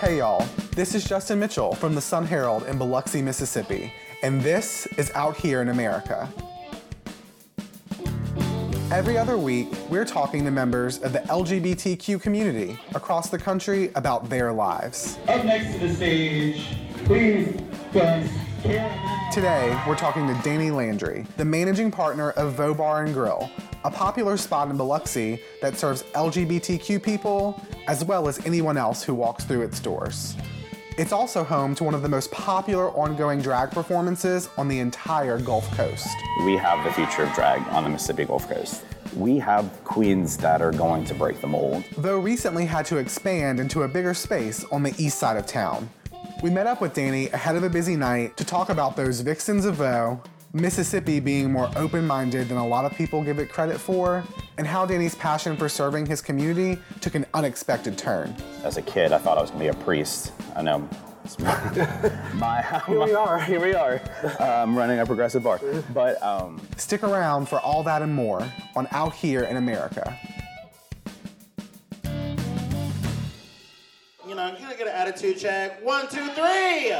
Hey y'all, this is Justin Mitchell from the Sun Herald in Biloxi, Mississippi, and this is Out Here in America. Every other week, we're talking to members of the LGBTQ community across the country about their lives. Up next to the stage, please dance Today, we're talking to Danny Landry, the managing partner of Vo Bar and Grill, a popular spot in Biloxi that serves LGBTQ people as well as anyone else who walks through its doors. It's also home to one of the most popular ongoing drag performances on the entire Gulf Coast. We have the future of drag on the Mississippi Gulf Coast. We have queens that are going to break the mold. Though recently had to expand into a bigger space on the east side of town. We met up with Danny ahead of a busy night to talk about those vixens of Vo, Mississippi being more open minded than a lot of people give it credit for, and how Danny's passion for serving his community took an unexpected turn. As a kid, I thought I was going to be a priest. I know. my, Here we are. Here we are. Um, running a progressive bar. But um, Stick around for all that and more on Out Here in America. You know, can I get an attitude check? One, two, three.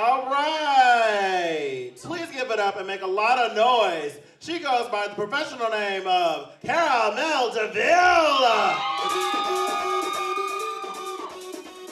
All right. Please give it up and make a lot of noise. She goes by the professional name of Caramel DeVille.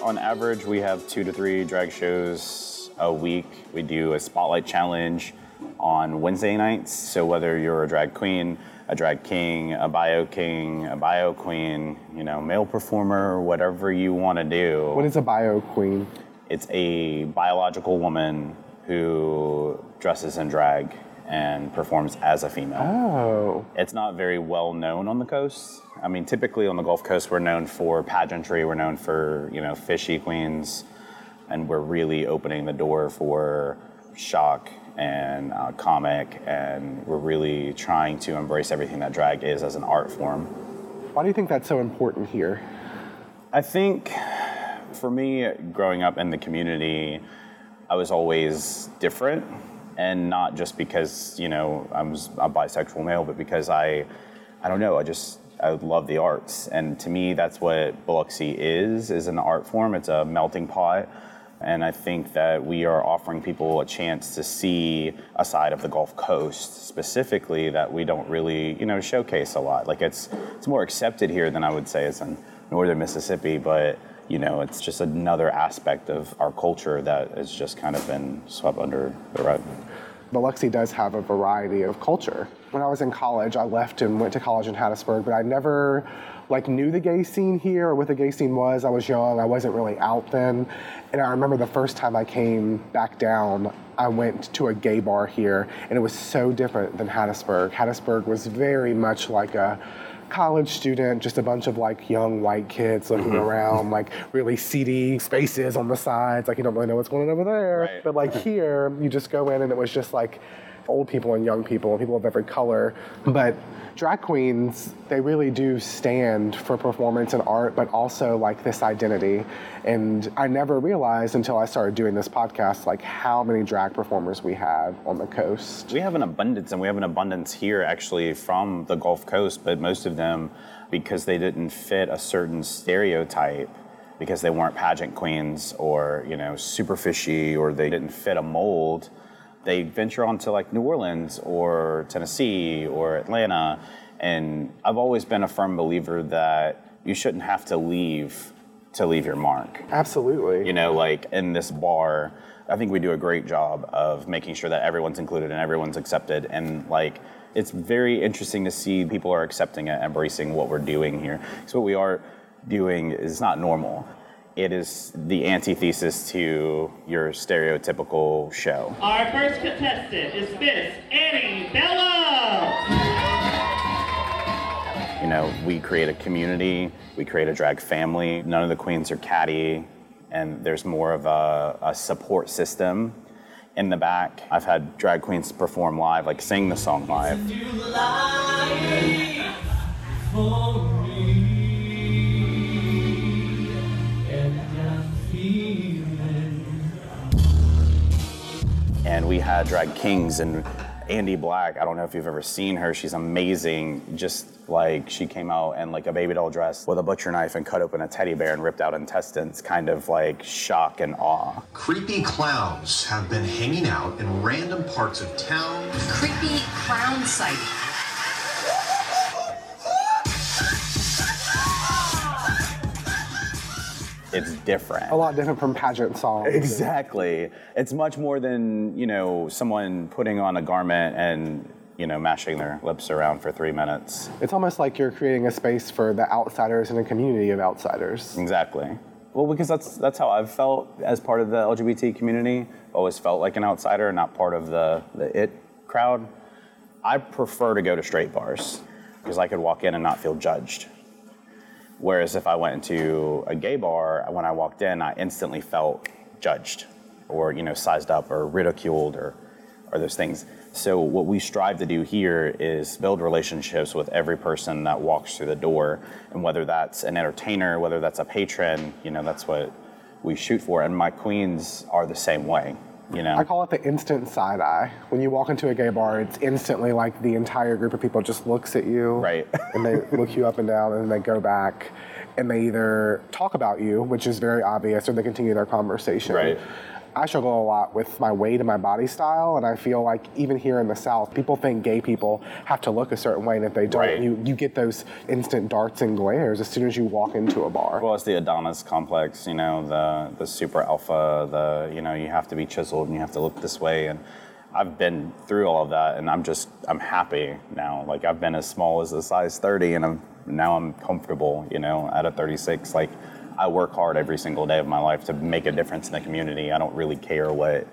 on average, we have two to three drag shows a week. We do a spotlight challenge on Wednesday nights. So whether you're a drag queen, a drag king, a bio king, a bio queen, you know, male performer, whatever you want to do. What is a bio queen? It's a biological woman who dresses in drag and performs as a female. Oh. It's not very well known on the coast. I mean, typically on the Gulf Coast, we're known for pageantry, we're known for, you know, fishy queens, and we're really opening the door for shock and uh, comic, and we're really trying to embrace everything that drag is as an art form. Why do you think that's so important here? I think for me, growing up in the community, I was always different, and not just because you know I was a bisexual male, but because I, I don't know, I just I love the arts, and to me, that's what Biloxi is is an art form. It's a melting pot. And I think that we are offering people a chance to see a side of the Gulf Coast specifically that we don't really, you know, showcase a lot. Like it's it's more accepted here than I would say it's in northern Mississippi, but you know, it's just another aspect of our culture that has just kind of been swept under the rug. Biloxi does have a variety of culture. When I was in college, I left and went to college in Hattiesburg, but I never like knew the gay scene here or what the gay scene was. I was young, I wasn't really out then. And I remember the first time I came back down, I went to a gay bar here, and it was so different than Hattiesburg. Hattiesburg was very much like a college student, just a bunch of like young white kids looking mm-hmm. around, like really seedy spaces on the sides, like you don't really know what's going on over there. Right. But like here, you just go in and it was just like old people and young people and people of every color. But drag queens, they really do stand for performance and art, but also like this identity. And I never realized until I started doing this podcast, like how many drag performers we have on the coast. We have an abundance, and we have an abundance here actually from the Gulf Coast, but most of them because they didn't fit a certain stereotype because they weren't pageant queens or you know super fishy or they didn't fit a mold they venture on to like new orleans or tennessee or atlanta and i've always been a firm believer that you shouldn't have to leave to leave your mark Absolutely. you know, like in this bar, I think we do a great job of making sure that everyone's included and everyone's accepted. And like, it's very interesting to see people are accepting it, embracing what we're doing here. Because what we are doing is not normal. It is the antithesis to your stereotypical show. Our first contestant is Miss Annie Bello. You know, we create a community, we create a drag family. None of the queens are catty, and there's more of a, a support system in the back. I've had drag queens perform live, like sing the song live. And we had drag kings and Andy Black, I don't know if you've ever seen her. She's amazing. Just like she came out in like a baby doll dress with a butcher knife and cut open a teddy bear and ripped out intestines, kind of like shock and awe. Creepy clowns have been hanging out in random parts of town. Creepy clown sighting. It's different. A lot different from pageant songs. Exactly. It's much more than, you know, someone putting on a garment and, you know, mashing their lips around for three minutes. It's almost like you're creating a space for the outsiders in a community of outsiders. Exactly. Well, because that's that's how I've felt as part of the LGBT community. Always felt like an outsider, not part of the, the it crowd. I prefer to go to straight bars because I could walk in and not feel judged. Whereas if I went into a gay bar, when I walked in, I instantly felt judged or, you know, sized up or ridiculed or, or those things. So what we strive to do here is build relationships with every person that walks through the door. And whether that's an entertainer, whether that's a patron, you know, that's what we shoot for. And my queens are the same way, you know. I call it the instant side eye. When you walk into a gay bar, it's instantly like the entire group of people just looks at you. Right. and they look you up and down and they go back and they either talk about you, which is very obvious, or they continue their conversation. Right. I struggle a lot with my weight and my body style, and I feel like even here in the South, people think gay people have to look a certain way, and if they don't, Right. you, you get those instant darts and glares as soon as you walk into a bar. Well, it's the Adonis complex, you know, the the super alpha, the you know, you have to be chiseled and you have to look this way, and I've been through all of that, and I'm just I'm happy now. Like I've been as small as a size 30, and I'm now I'm comfortable, you know, at a 36. Like I work hard every single day of my life to make a difference in the community. I don't really care what,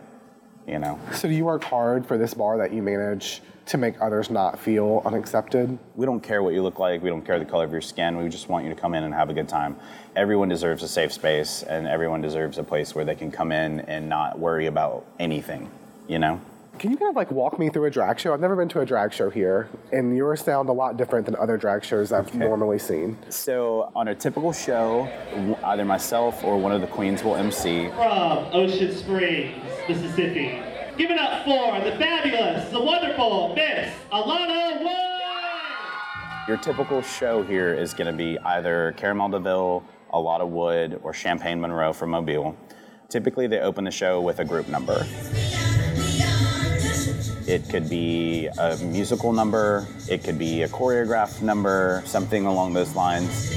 you know. So do you work hard for this bar that you manage to make others not feel unaccepted? We don't care what you look like. We don't care the color of your skin. We just want you to come in and have a good time. Everyone deserves a safe space, and everyone deserves a place where they can come in and not worry about anything. You know. Can you kind of like walk me through a drag show? I've never been to a drag show here, and yours sound a lot different than other drag shows I've normally seen. So on a typical show, either myself or one of the queens will MC. From Ocean Springs, Mississippi. Give it up for the fabulous, the wonderful Miss Alana Wood! Your typical show here is going to be either Caramel Deville, Alana Wood, or Champagne Monroe from Mobile. Typically, they open the show with a group number. It could be a musical number, it could be a choreographed number, something along those lines.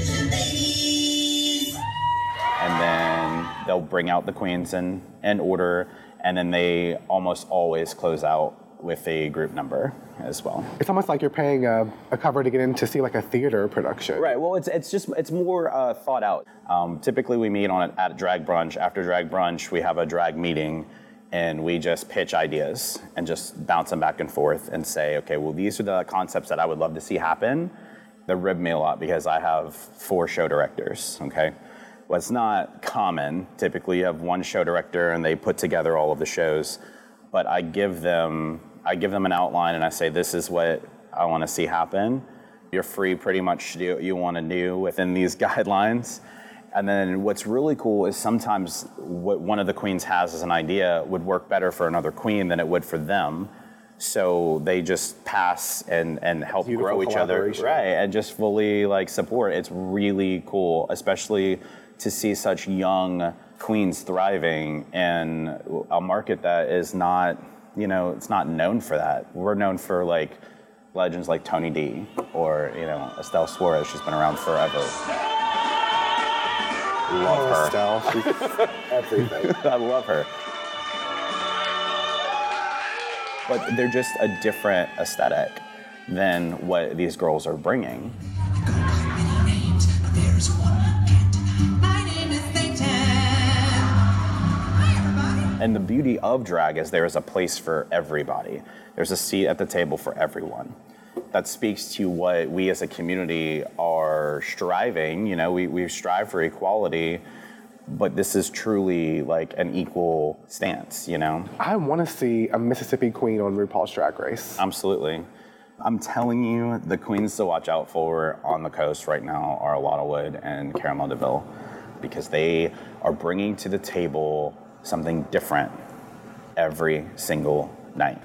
And then they'll bring out the queens in, in order, and then they almost always close out with a group number as well. It's almost like you're paying a, a cover to get in to see like a theater production. Right. Well, it's it's just it's more uh, thought out. Um, typically, we meet on at drag brunch. After drag brunch, we have a drag meeting, and we just pitch ideas and just bounce them back and forth and say, okay, well, these are the concepts that I would love to see happen. They rib me a lot because I have four show directors. Okay. Well, it's not common. Typically, you have one show director and they put together all of the shows. But I give them I give them an outline and I say, this is what I want to see happen. You're free pretty much to do what you want to do within these guidelines. And then what's really cool is sometimes what one of the queens has as an idea would work better for another queen than it would for them. So they just pass and, and help Beautiful grow each other. Right. And just fully like support. It's really cool, especially to see such young queens thriving in a market that is not, you know, it's not known for that. We're known for like legends like Tony D or, you know, Estelle Suarez. She's been around forever. Love her. Estelle, she's everything. I love her. But they're just a different aesthetic than what these girls are bringing. There's one My name is Satan. Hi, everybody. And the beauty of drag is there is a place for everybody. There's a seat at the table for everyone. That speaks to what we as a community are striving. You know, we, we strive for equality, but this is truly like an equal stance, you know? I want to see a Mississippi queen on RuPaul's Drag Race. Absolutely. I'm telling you, the queens to watch out for on the coast right now are Alana Wood and Caramel Deville because they are bringing to the table something different every single night.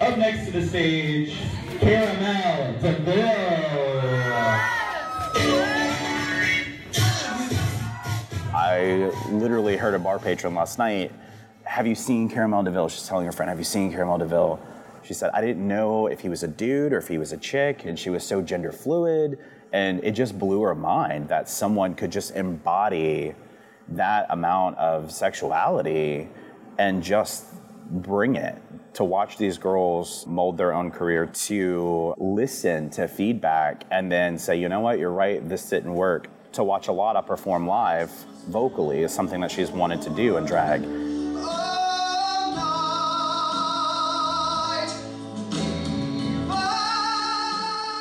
Up next to the stage, Caramel DeVille. I literally heard a bar patron last night. Have you seen Caramel Deville? She's telling her friend, Have you seen Caramel Deville? She said, I didn't know if he was a dude or if he was a chick, and she was so gender fluid. And it just blew her mind that someone could just embody that amount of sexuality and just bring it to watch these girls mold their own career to listen to feedback and then say you know what? You're right. This didn't work. To watch Alana perform live vocally is something that she's wanted to do in drag.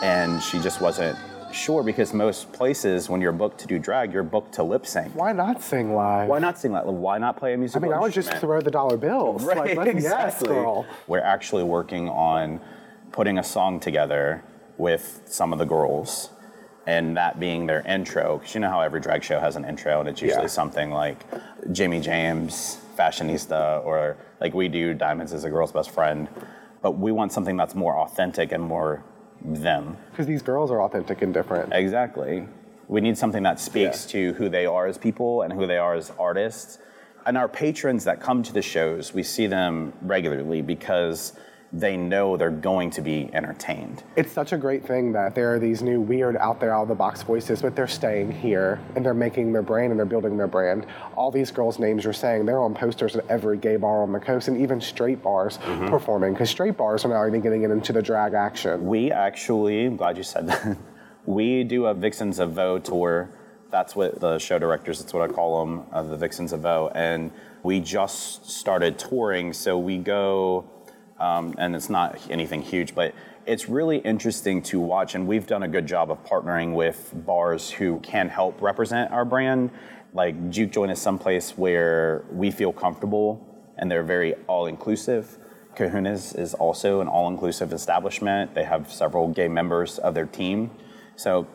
And she just wasn't sure because most places when you're booked to do drag you're booked to lip sync Why not sing live? why not sing live? why not play a musical I mean, I would just throw the dollar bills. Right, like, let's, yes, exactly. girl. We're actually working on putting a song together with some of the girls, and that being their intro. Because you know how every drag show has an intro, and it's usually Yeah. something like Jimmy James, Fashionista, or like we do Diamonds is a girl's best friend. But we want something that's more authentic and more them. Because these girls are authentic and different. Exactly. We need something that speaks to who they are as people and who they are as artists. And our patrons that come to the shows, we see them regularly because they know they're going to be entertained. It's such a great thing that there are these new weird out there out of the box voices, but they're staying here and they're making their brand and they're building their brand. All these girls' names you're saying, they're on posters at every gay bar on the coast and even straight bars Mm-hmm. performing because straight bars are now even getting into the drag action. We actually, I'm glad you said that. we do a Vixens of Voe tour. That's what the show directors, that's what I call them, uh, the Vixens of Voe. And we just started touring, so we go, um, and it's not anything huge, but it's really interesting to watch. And we've done a good job of partnering with bars who can help represent our brand. Like Juke Joint is someplace where we feel comfortable and they're very all inclusive. Kahuna's is also an all inclusive establishment. They have several gay members of their team. So,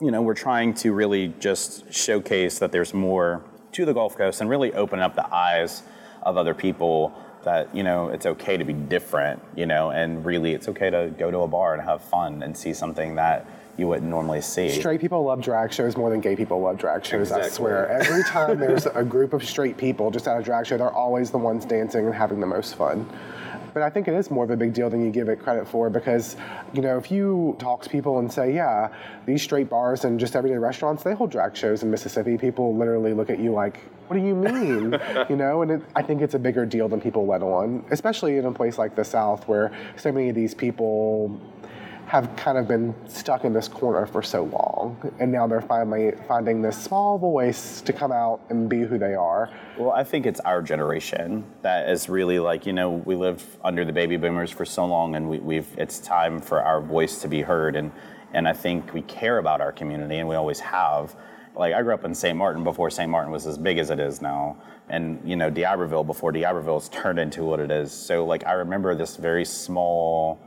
you know, we're trying to really just showcase that there's more to the Gulf Coast and really open up the eyes of other people that, you know, it's okay to be different, you know, and really it's okay to go to a bar and have fun and see something that you wouldn't normally see. Straight people love drag shows more than gay people love drag shows, I swear. Every time there's a group of straight people just at a drag show, they're always the ones dancing and having the most fun. But I think it is more of a big deal than you give it credit for because, you know, if you talk to people and say, yeah, these straight bars and just everyday restaurants, they hold drag shows in Mississippi, people literally look at you like, what do you mean? you know, and it, I think it's a bigger deal than people let on, especially in a place like the South where so many of these people have kind of been stuck in this corner for so long, and now they're finally finding this small voice to come out and be who they are. Well, I think it's our generation that is really like you know we lived under the baby boomers for so long, and we, we've it's time for our voice to be heard, and and I think we care about our community, and we always have. Like I grew up in St. Martin before St. Martin was as big as it is now, and you know D'Iberville before D'Iberville's turned into what it is. So like I remember this very small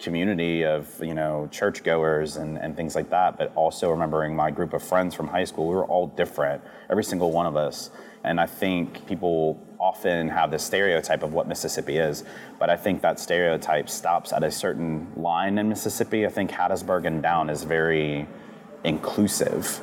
community of you know churchgoers and, and things like that but also remembering my group of friends from high school we were all different every single one of us and i think people often have this stereotype of what mississippi is but i think that stereotype stops at a certain line in mississippi i think hattiesburg and down is very inclusive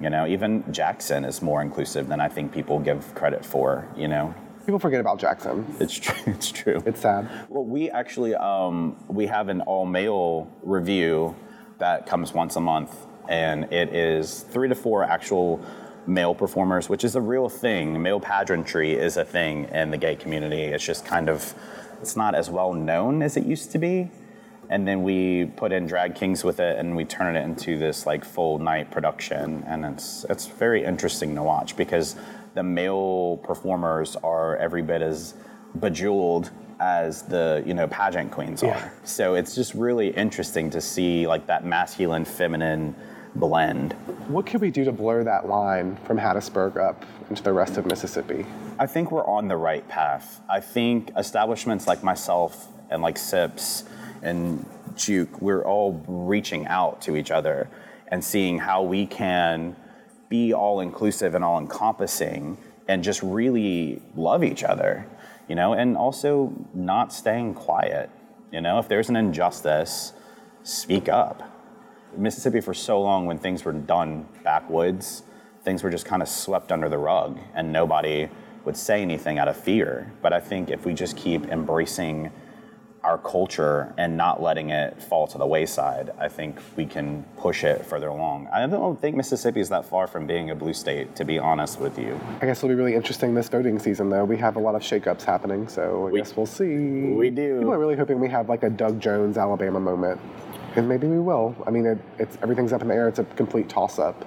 you know even jackson is more inclusive than i think people give credit for you know People forget about Jackson. it's true it's true It's sad. well, we actually um, we have an all male review that comes once a month, and it is three to four actual male performers, which is a real thing. Male pageantry is a thing in the gay community. It's just kind of it's not as well known as it used to be. And then we put in drag kings with it, and we turn it into this like full night production, and it's it's very interesting to watch because the male performers are every bit as bejeweled as the you know pageant queens Yeah. are. So it's just really interesting to see like that masculine feminine blend. What could we do to blur that line from Hattiesburg up into the rest of Mississippi? I think we're on the right path. I think establishments like myself and like SIPS and Juke, we're all reaching out to each other and seeing how we can be all inclusive and all encompassing and just really love each other, you know, and also not staying quiet. You know, if there's an injustice, speak up. Mississippi, for so long, when things were done backwoods, things were just kind of swept under the rug and nobody would say anything out of fear. But I think if we just keep embracing our culture and not letting it fall to the wayside, I think we can push it further along. I don't think Mississippi is that far from being a blue state, to be honest with you. I guess it'll be really interesting this voting season, though. We have a lot of shakeups happening, so I We- guess we'll see. we do. People are really hoping we have like a Doug Jones Alabama moment, and maybe we will. I mean, it, it's everything's up in the air. It's a complete toss-up.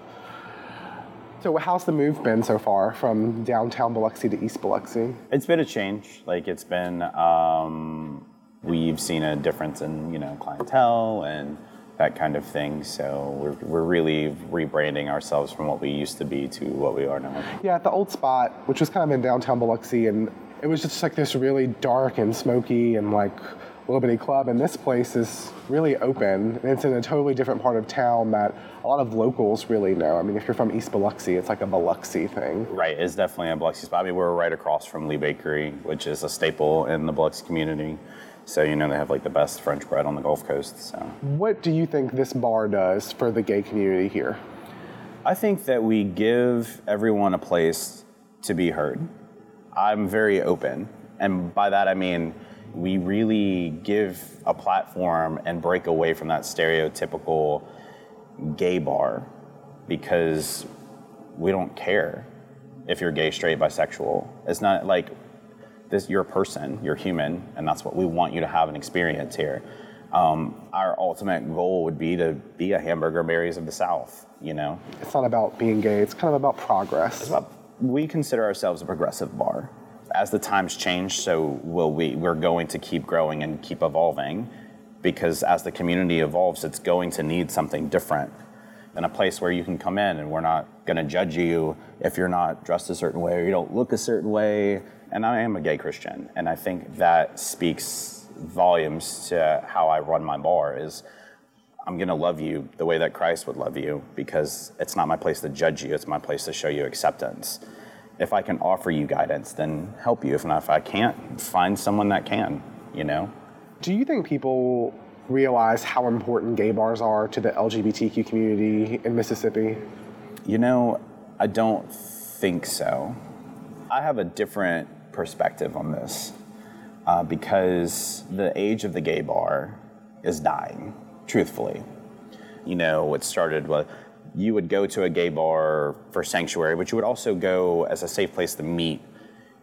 So, how's the move been so far from downtown Biloxi to East Biloxi? It's been a change. Like it's been, um, we've seen a difference in you know clientele and that kind of thing. So we're we're really rebranding ourselves from what we used to be to what we are now. Yeah, at the old spot, which was kind of in downtown Biloxi, and it was just like this really dark and smoky and like little bitty club. And this place is really open, and it's in a totally different part of town that a lot of locals really know. I mean, if you're from East Biloxi, it's like a Biloxi thing. Right, it's definitely a Biloxi spot. I mean, we're right across from Le Bakery, which is a staple in the Biloxi community. So you know they have like the best French bread on the Gulf Coast. So What do you think this bar does for the gay community here? I think that we give everyone a place to be heard. I'm very open, and by that I mean we really give a platform and break away from that stereotypical gay bar because we don't care if you're gay, straight, bisexual. It's not like this. You're a person. You're human, and that's what we want you to have an experience here. Um, our ultimate goal would be to be a Hamburger Mary's of the South. You know, It's not about being gay, it's kind of about progress. we consider ourselves a progressive bar. As the times change, so will we. We're going to keep growing and keep evolving because as the community evolves, it's going to need something different than a place where you can come in and we're not going to judge you if you're not dressed a certain way or you don't look a certain way. And I am a gay Christian, and I think that speaks volumes to how I run my bar. Is I'm going to love you the way that Christ would love you because it's not my place to judge you, it's my place to show you acceptance. If I can offer you guidance, then help you. If not, if I can't, find someone that can, you know? Do you think people realize how important gay bars are to the LGBTQ community in Mississippi? You know, I don't think so. I have a different perspective on this uh, because the age of the gay bar is dying, truthfully. You know, it started with you would go to a gay bar for sanctuary, but you would also go as a safe place to meet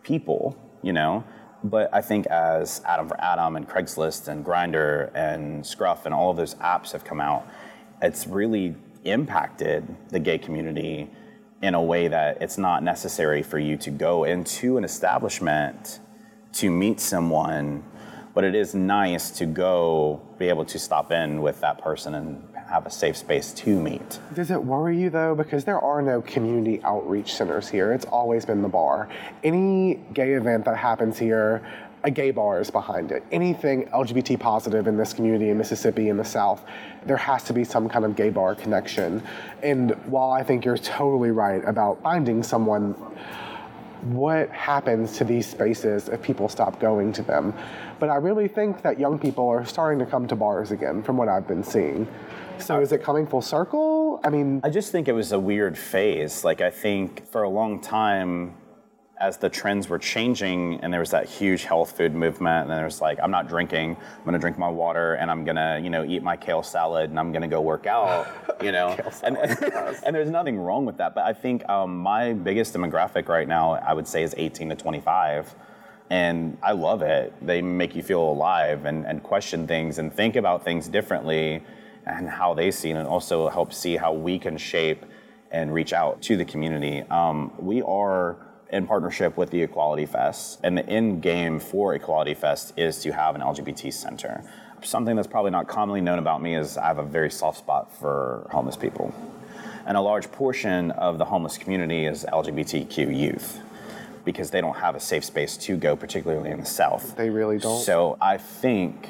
people, you know. But I think as Adam4Adam and Craigslist and Grindr and Scruff and all of those apps have come out, it's really impacted the gay community in a way that it's not necessary for you to go into an establishment to meet someone, but it is nice to go be able to stop in with that person and have a safe space to meet. Does it worry you though? Because there are no community outreach centers here. It's always been the bar. Any gay event that happens here, a gay bar is behind it. Anything LGBT positive in this community in Mississippi in the South, there has to be some kind of gay bar connection. And while I think you're totally right about finding someone what happens to these spaces if people stop going to them. But I really think that young people are starting to come to bars again from what I've been seeing. So is it coming full circle? I mean, I just think it was a weird phase. Like, I think for a long time, as the trends were changing and there was that huge health food movement and there's like i'm not drinking i'm going to drink my water and i'm going to you know eat my kale salad and i'm going to go work out you know? And, and there's nothing wrong with that but i think um, my biggest demographic right now i would say is 18 to 25 and i love it. They make you feel alive and, and question things and think about things differently and how they see it and also help see how we can shape and reach out to the community. Um, we are in partnership with the Equality Fest. And the end game for Equality Fest is to have an LGBT center. Something that's probably not commonly known about me is I have a very soft spot for homeless people. And a large portion of the homeless community is LGBTQ youth because they don't have a safe space to go, particularly in the South. they really don't. So I think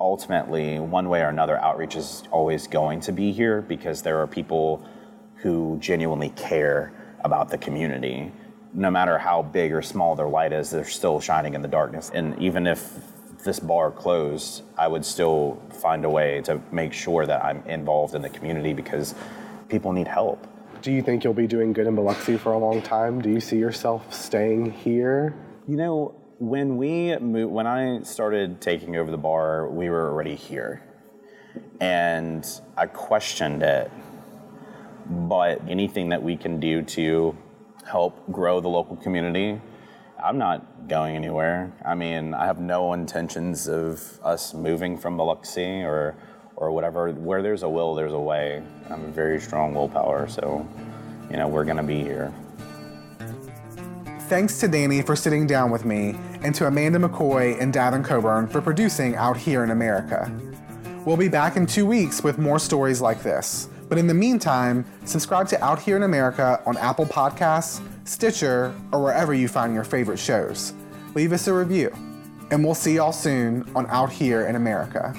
ultimately, one way or another, outreach is always going to be here because there are people who genuinely care about the community. No matter how big or small their light is, they're still shining in the darkness. And even if this bar closed, I would still find a way to make sure that I'm involved in the community because people need help. Do you think you'll be doing good in Biloxi for a long time? Do you see yourself staying here? You know, when we moved, when I started taking over the bar, we were already here, and I questioned it. But anything that we can do to help grow the local community, I'm not going anywhere. I mean, I have no intentions of us moving from Biloxi or or whatever. Where there's a will, there's a way. I'm a very strong willpower, so you know we're gonna be here. Thanks to Danny for sitting down with me, and to Amanda McCoy and Davin Coburn for producing Out Here in America. We'll be back in two weeks with more stories like this. But in the meantime, subscribe to Out Here in America on Apple Podcasts, Stitcher, or wherever you find your favorite shows. Leave us a review. And we'll see y'all soon on Out Here in America.